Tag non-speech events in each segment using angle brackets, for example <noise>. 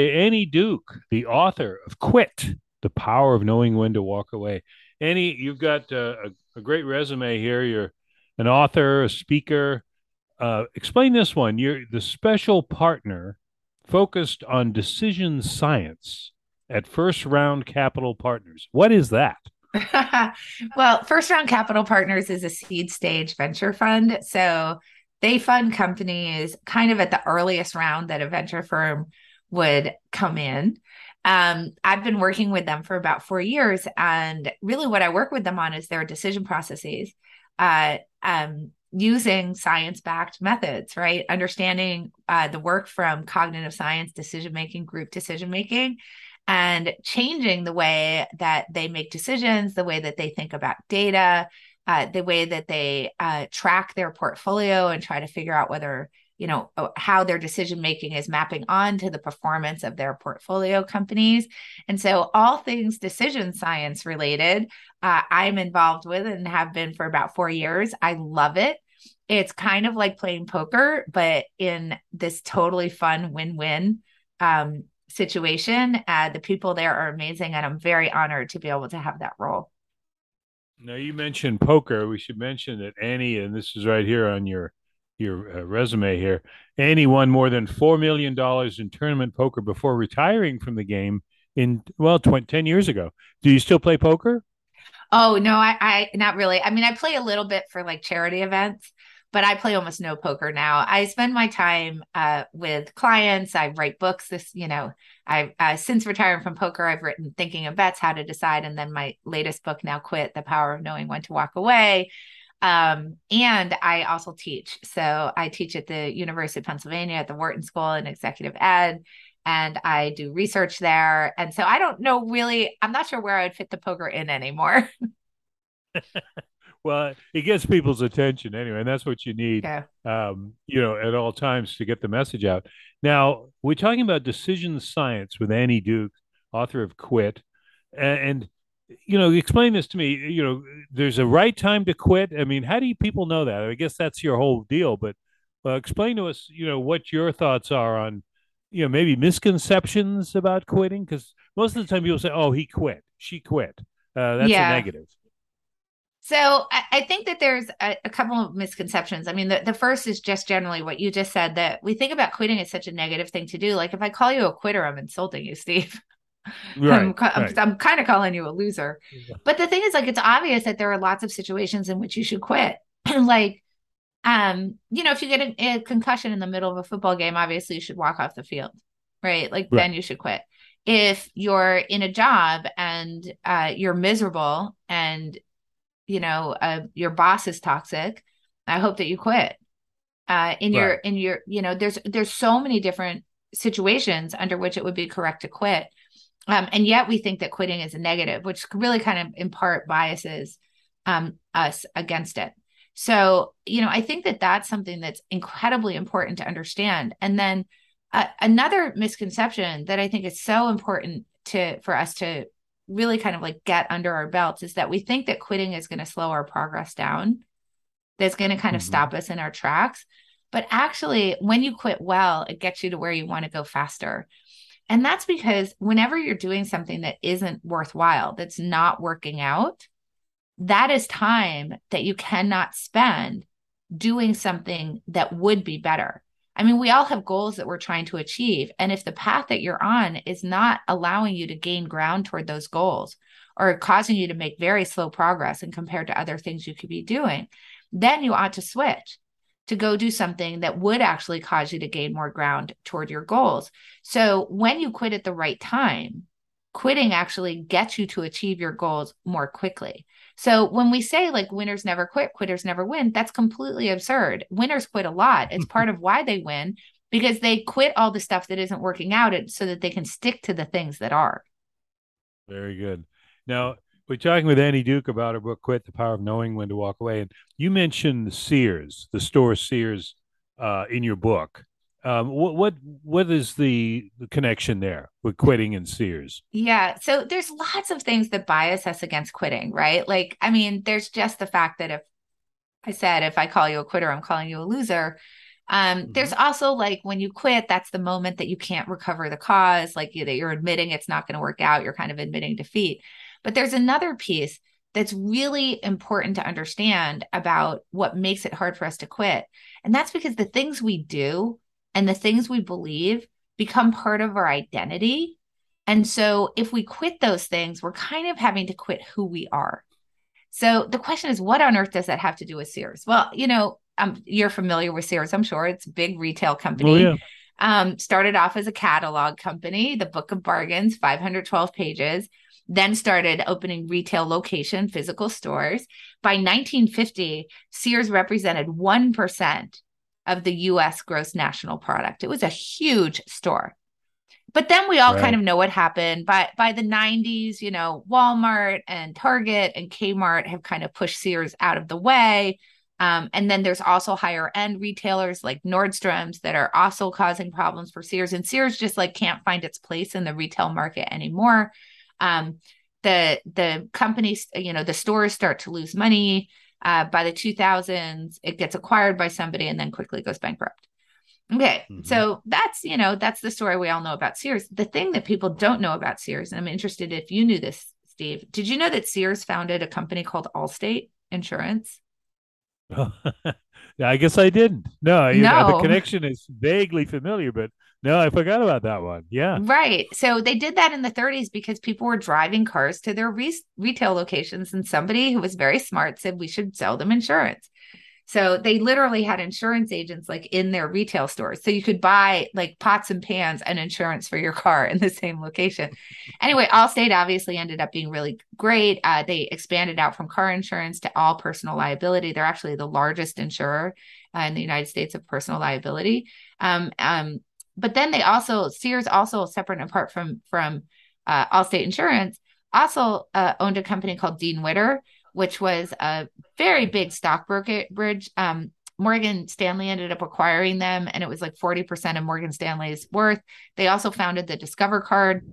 Annie Duke, the author of Quit, The Power of Knowing When to Walk Away. Annie, you've got uh, a, a, great resume here. You're an author, a speaker. Uh, explain this one. You're the special partner focused on decision science at First Round Capital Partners. What is that? <laughs> well, First Round Capital Partners is a seed stage venture fund. So they fund companies kind of at the earliest round that a venture firm would come in. Um, I've been working with them for about four years, and really what I work with them on is their decision processes, uh, um, using science-backed methods, right? Understanding uh, the work from cognitive science, decision making, group decision making, and changing the way that they make decisions, the way that they think about data, uh, the way that they uh, track their portfolio and try to figure out whether you know uh, how their decision making is mapping on to the performance of their portfolio companies. And so all things decision science related uh, i'm involved with and have been for about four years. I love it. It's kind of like playing poker but in this totally fun win-win um, situation. Uh, the people there are amazing and i'm very honored to be able to have that role. Now you mentioned poker. We should mention that Annie, and this is right here on your your uh, resume here. Annie won more than four million dollars in tournament poker before retiring from the game in well 20, 10 years ago. Do you still play poker? Oh no, I, I not really. I mean, I play a little bit for like charity events, but I play almost no poker now. I spend my time uh, with clients. I write books. This, you know, I uh, since retiring from poker, I've written Thinking in Bets, How to Decide, and then my latest book, Now Quit: The Power of Knowing When to Walk Away. Um, and I also teach. So I teach at the University of Pennsylvania at the Wharton School in Executive Ed, and I do research there. And so I don't know really. I'm not sure where I'd fit the poker in anymore. <laughs> well, it gets people's attention anyway, and that's what you need, yeah. um, you know, at all times to get the message out. Now, we're talking about decision science with Annie Duke, author of Quit, and, and you know, explain this to me. You know, there's a right time to quit. I mean, how do you, people know that? I guess that's your whole deal, but uh, explain to us, you know, what your thoughts are on, you know, maybe misconceptions about quitting, because most of the time people say, "Oh, he quit, she quit." Uh, that's yeah. a negative. So I, I think that there's a, a, couple of misconceptions. I mean, the, the first is just generally what you just said that we think about quitting as such a negative thing to do. Like if I call you a quitter, I'm insulting you, Steve. Right, I'm, right. I'm, I'm kind of calling you a loser. Yeah. But the thing is, like, it's obvious that there are lots of situations in which you should quit. <clears throat> like, um, you know, if you get a, a, concussion in the middle of a football game, obviously you should walk off the field, right? Like, right. then you should quit. If you're in a job and uh, you're miserable and you know uh, your boss is toxic, I hope that you quit. Uh, in your in your you know, there's there's so many different situations under which it would be correct to quit um, and yet we think that quitting is a negative, which really kind of in part biases um, us against it. So, you know, I think that that's something that's incredibly important to understand. And then uh, another misconception that I think is so important to for us to really kind of like get under our belts is that we think that quitting is going to slow our progress down. That's going to kind of mm-hmm. stop us in our tracks. But actually, when you quit well, it gets you to where you want to go faster. And that's because whenever you're doing something that isn't worthwhile, that's not working out, that is time that you cannot spend doing something that would be better. I mean, we all have goals that we're trying to achieve. And if the path that you're on is not allowing you to gain ground toward those goals or causing you to make very slow progress and compared to other things you could be doing, then you ought to switch to go do something that would actually cause you to gain more ground toward your goals. So when you quit at the right time, quitting actually gets you to achieve your goals more quickly. So when we say like winners never quit, quitters never win, that's completely absurd. Winners quit a lot. It's <laughs> part of why they win because they quit all the stuff that isn't working out so that they can stick to the things that are. Very good. Now, we're talking with Annie Duke about her book "Quit: The Power of Knowing When to Walk Away," and you mentioned Sears, the store Sears, uh, in your book. Um, what what what is the, connection there with quitting and Sears? Yeah, so there's lots of things that bias us against quitting, right? Like, I mean, there's just the fact that if I said if I call you a quitter, I'm calling you a loser. Um, mm-hmm. There's also like when you quit, that's the moment that you can't recover the cause, like you, that you're admitting it's not going to work out. You're kind of admitting defeat. But there's another piece that's really important to understand about what makes it hard for us to quit. And that's because the things we do and the things we believe become part of our identity. And so if we quit those things, we're kind of having to quit who we are. So the question is, what on earth does that have to do with Sears? Well, you know, um, you're familiar with Sears, I'm sure. It's a big retail company. Oh, yeah. Um, started off as a catalog company, the Book of Bargains, 512 pages, then started opening retail location, physical stores. By 1950, Sears represented 1% of the US gross national product. It was a huge store. But then we all right. kind of know what happened. By by the 90s, you know, Walmart and Target and Kmart have kind of pushed Sears out of the way. Um, and then there's also higher end retailers like Nordstrom's that are also causing problems for Sears. And Sears just like can't find its place in the retail market anymore. Um, the the companies, you know, the stores start to lose money. Uh, by the 2000s, it gets acquired by somebody and then quickly goes bankrupt. Okay, mm-hmm. so that's you know that's the story we all know about Sears. The thing that people don't know about Sears, and I'm interested if you knew this, Steve. Did you know that Sears founded a company called Allstate Insurance? <laughs> I guess I didn't. No, you no. Know, the connection is vaguely familiar, but no, I forgot about that one. Yeah. Right. So they did that in the 30s because people were driving cars to their re- retail locations, and somebody who was very smart said we should sell them insurance. So they literally had insurance agents like in their retail stores. So you could buy like pots and pans and insurance for your car in the same location. Anyway, Allstate obviously ended up being really great. Uh, they expanded out from car insurance to all personal liability. They're actually the largest insurer uh, in the United States of personal liability. Um, um, but then they also Sears also separate and apart from from uh, Allstate Insurance also uh, owned a company called Dean Witter which was a very big stock brokerage. Um, Morgan Stanley ended up acquiring them, and it was like 40% of Morgan Stanley's worth. They also founded the Discover Card,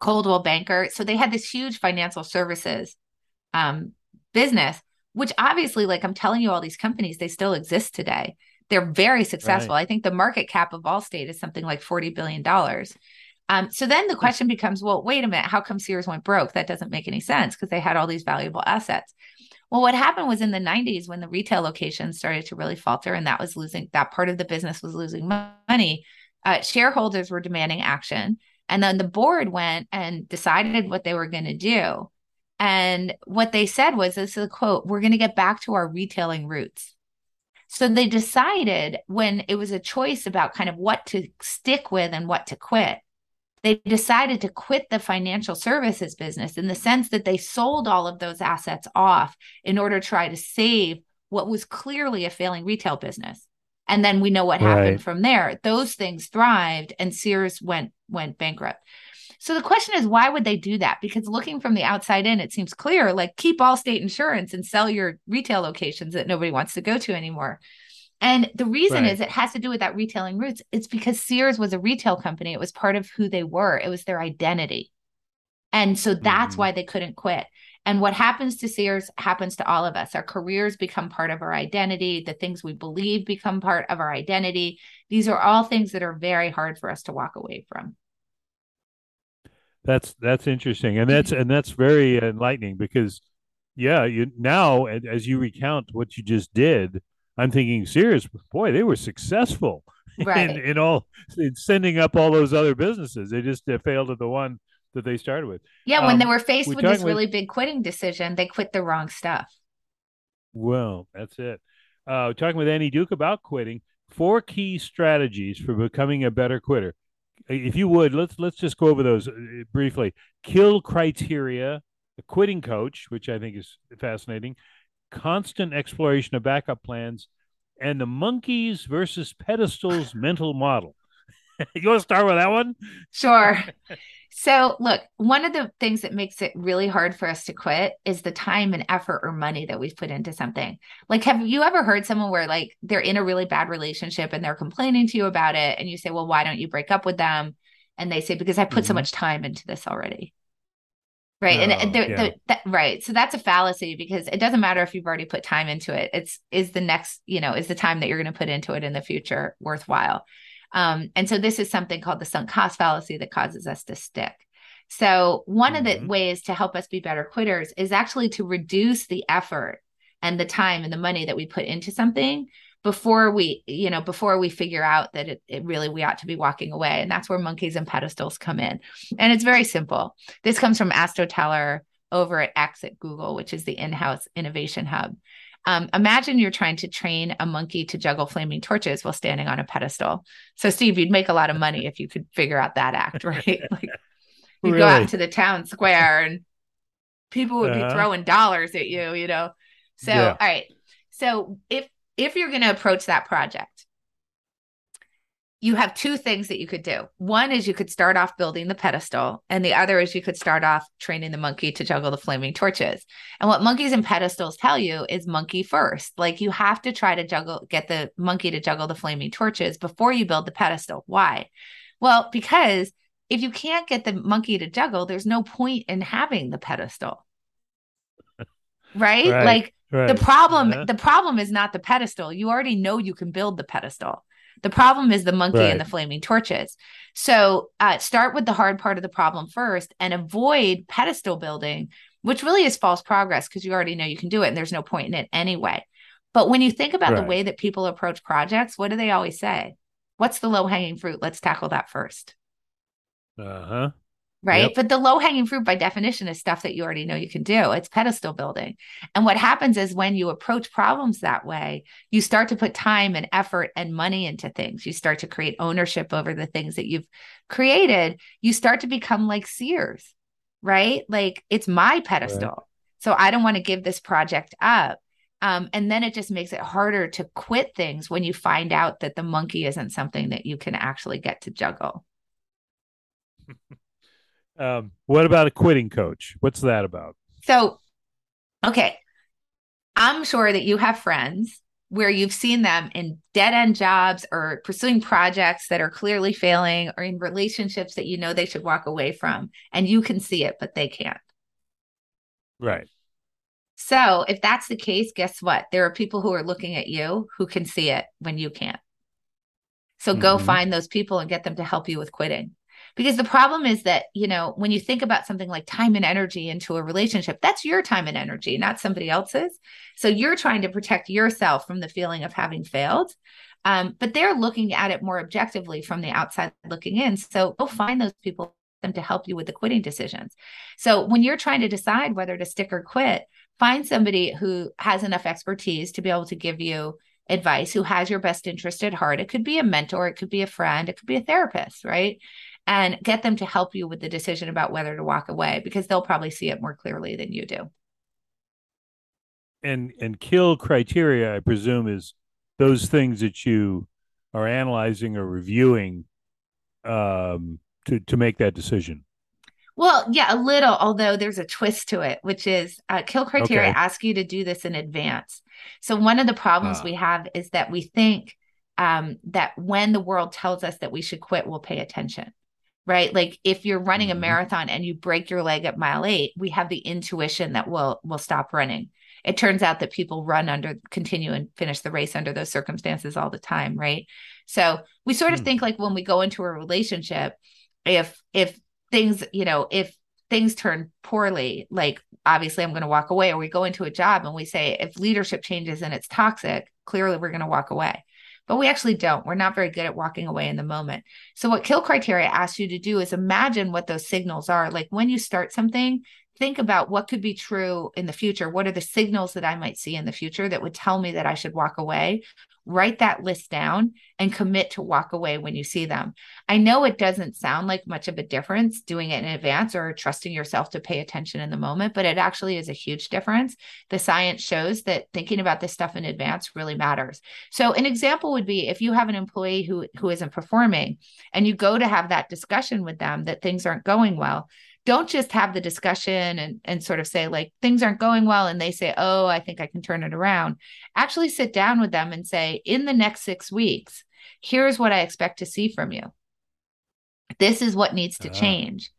Coldwell Banker. So they had this huge financial services um, business, which obviously, like I'm telling you, all these companies, they still exist today. They're very successful. Right. I think the market cap of Allstate is something like $40 billion. Um, so then the question becomes, well, wait a minute, how come Sears went broke? That doesn't make any sense because they had all these valuable assets. Well, what happened was in the 90s when the retail locations started to really falter and that was losing, that part of the business was losing money, uh, shareholders were demanding action. And then the board went and decided what they were going to do. And what they said was this is a quote, we're going to get back to our retailing roots. So they decided when it was a choice about kind of what to stick with and what to quit, they decided to quit the financial services business in the sense that they sold all of those assets off in order to try to save what was clearly a failing retail business. And then we know what happened right. from there. Those things thrived and Sears went went bankrupt. So the question is why would they do that? Because looking from the outside in it seems clear like keep Allstate insurance and sell your retail locations that nobody wants to go to anymore. And the reason right. is it has to do with that retailing roots. It's because Sears was a retail company. It was part of who they were. It was their identity. And so that's mm-hmm. why they couldn't quit. And what happens to Sears happens to all of us. Our careers become part of our identity. The things we believe become part of our identity. These are all things that are very hard for us to walk away from. That's that's interesting, and that's and that's very enlightening because, yeah, you now as you recount what you just did, I'm thinking, Sears boy, they were successful <laughs> right. in, in all in sending up all those other businesses. They just uh, failed at the one that they started with. Yeah, um, when they um, were faced with this really with, big quitting decision, they quit the wrong stuff. Well, that's it. Uh, talking with Annie Duke about quitting. Four key strategies for becoming a better quitter. If you would, let's let's just go over those uh, briefly. Kill criteria, a quitting coach, which I think is fascinating constant exploration of backup plans, and the monkeys versus pedestals <laughs> mental model. <laughs> you want to start with that one? Sure. <laughs> So, look, one of the things that makes it really hard for us to quit is the time and effort or money that we've put into something. Like, have you ever heard someone where, like, they're in a really bad relationship and they're complaining to you about it? And you say, Well, why don't you break up with them? And they say, Because I put mm-hmm. so much time into this already. Right. Oh, and the, yeah. the, the, right. So that's a fallacy because it doesn't matter if you've already put time into it. It's is the next, you know, is the time that you're going to put into it in the future worthwhile. Um, and so this is something called the sunk cost fallacy that causes us to stick. So one mm-hmm. of the mm-hmm. ways to help us be better quitters is actually to reduce the effort and the time and the money that we put into something before we you know before we figure out that it, it, really we ought to be walking away. And that's where monkeys and pedestals come in. And it's very simple. This comes from Astro Teller over at x at google which is the in-house innovation hub. Um, imagine you're trying to train a monkey to juggle flaming torches while standing on a pedestal. So steve you'd make a lot of money if you could figure out that act <laughs> right? <laughs> Like you really? go out to the town square and people would uh-huh. be throwing dollars at you you know? So yeah. all right. So if if you're going to approach that project, you have two things that you could do. One is you could start off building the pedestal, and the other is you could start off training the monkey to juggle the flaming torches. And what monkeys and pedestals tell you is monkey first. Like you have to try to juggle, get the monkey to juggle the flaming torches before you build the pedestal. Why? Well, because if you can't get the monkey to juggle, there's no point in having the pedestal. <laughs> Right? right. Like Right. The problem uh-huh. the problem is not the pedestal. You already know you can build the pedestal. The problem is the monkey right. and the flaming torches. So uh, start with the hard part of the problem first and avoid pedestal building, which really is false progress because you already know you can do it and there's no point in it anyway. But when you think about right. the way that people approach projects, what do they always say? What's the low hanging fruit? Let's tackle that first. Uh huh right? Yep. But the low hanging fruit, by definition, is stuff that you already know you can do. It's pedestal building. And what happens is when you approach problems that way, you start to put time and effort and money into things. You start to create ownership over the things that you've created. You start to become like Sears, right? Like it's my pedestal. Right. So I don't want to give this project up. Um, and then it just makes it harder to quit things when you find out that the monkey isn't something that you can actually get to juggle. Um, what about a quitting coach? What's that about? So, okay, I'm sure that you have friends where you've seen them in dead end jobs or pursuing projects that are clearly failing or in relationships that you know they should walk away from and you can see it but they can't. Right. So, if that's the case, guess what? There are people who are looking at you who can see it when you can't. So, mm-hmm. go find those people and get them to help you with quitting. Because the problem is that, you know, when you think about something like time and energy into a relationship, that's your time and energy, not somebody else's. So you're trying to protect yourself from the feeling of having failed. Um, but they're looking at it more objectively from the outside looking in. So go find those people them to help you with the quitting decisions. So when you're trying to decide whether to stick or quit, find somebody who has enough expertise to be able to give you advice, who has your best interest at heart. It could be a mentor, it could be a friend, it could be a therapist, right? And get them to help you with the decision about whether to walk away because they'll probably see it more clearly than you do. And and kill criteria, I presume, is those things that you are analyzing or reviewing um, to to make that decision. Well, yeah, a little, although there's a twist to it, which is uh, kill criteria okay. ask you to do this in advance. So one of the problems uh. we have is that we think um, that when the world tells us that we should quit, we'll pay attention right like if you're running a mm-hmm. marathon and you break your leg at mile 8 we have the intuition that we'll will stop running it turns out that people run under continue and finish the race under those circumstances all the time right so we sort of mm. think like when we go into a relationship if if things you know if things turn poorly like obviously i'm going to walk away or we go into a job and we say if leadership changes and it's toxic clearly we're going to walk away but we actually don't. We're not very good at walking away in the moment. So, what kill criteria asks you to do is imagine what those signals are. Like when you start something, think about what could be true in the future. What are the signals that I might see in the future that would tell me that I should walk away? write that list down and commit to walk away when you see them. I know it doesn't sound like much of a difference doing it in advance or trusting yourself to pay attention in the moment, but it actually is a huge difference. The science shows that thinking about this stuff in advance really matters. So an example would be if you have an employee who who isn't performing and you go to have that discussion with them that things aren't going well, don't just have the discussion and, and sort of say like things aren't going well and they say oh i think i can turn it around. Actually sit down with them and say in the next six weeks here's what i expect to see from you. This is what needs to uh change.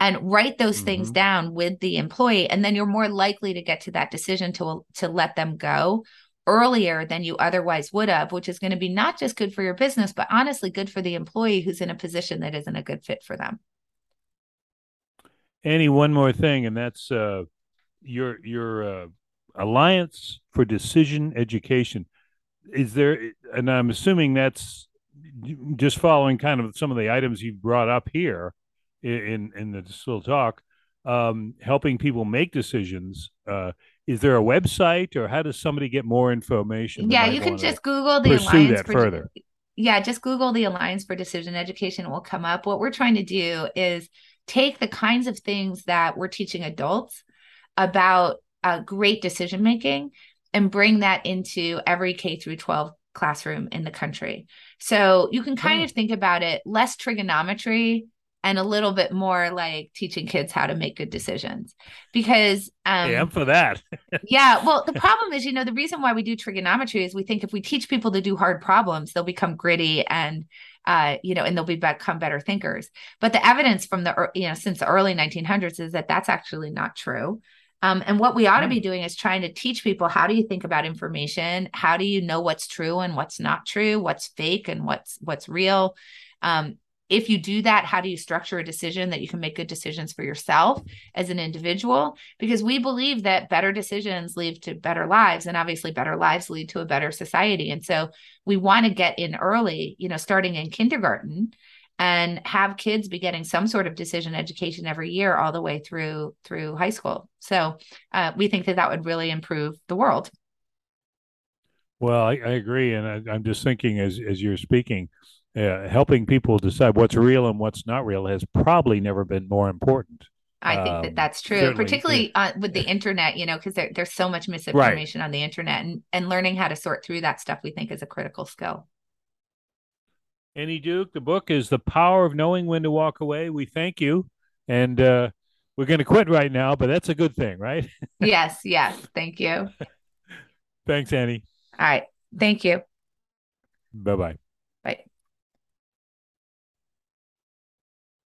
And write those mm-hmm. things down with the employee and then you're more likely to get to that decision to to let them go earlier than you otherwise would have which is going to be not just good for your business but honestly good for the employee who's in a position that isn't a good fit for them Annie, one more thing, and that's uh, your your uh, Alliance for Decision Education. Is there, and I'm assuming that's just following kind of some of the items you brought up here in in the still talk, um, helping people make decisions. Uh, is there a website, or how does somebody get more information? Yeah, you can just Google the Alliance for further. Yeah, just Google the Alliance for Decision Education. It will come up. What we're trying to do is take the kinds of things that we're teaching adults about uh, great decision making and bring that into every K through 12 classroom in the country. So you can kind oh. of think about it less trigonometry and a little bit more like teaching kids how to make good decisions because um yeah, I'm for that. <laughs> yeah, well, the problem is, you know, the reason why we do trigonometry is we think if we teach people to do hard problems, they'll become gritty and uh, you know, and they'll be become better thinkers. But the evidence from the you know since the early 1900s is that that's actually not true. Um, and what we ought to be doing is trying to teach people how do you think about information? How do you know what's true and what's not true? What's fake and what's what's real? Um, if you do that, how do you structure a decision that you can make good decisions for yourself as an individual? Because we believe that better decisions lead to better lives, and obviously, better lives lead to a better society. And so, we want to get in early, you know, starting in kindergarten and have kids be getting some sort of decision education every year all the way through through high school so uh, we think that that would really improve the world well i, I agree and I, am just thinking as as you're speaking uh, helping people decide what's real and what's not real has probably never been more important. I think that um, that's true, particularly uh, with the internet, you know, because there, there's so much misinformation right. on the internet and, and learning how to sort through that stuff, we think is a critical skill. Annie Duke, the book is The Power of Knowing When to Walk Away. We thank you. And uh, we're going to quit right now, but that's a good thing, right? <laughs> yes, yes. Thank you. Thanks, Annie. All right. Thank you. Bye bye.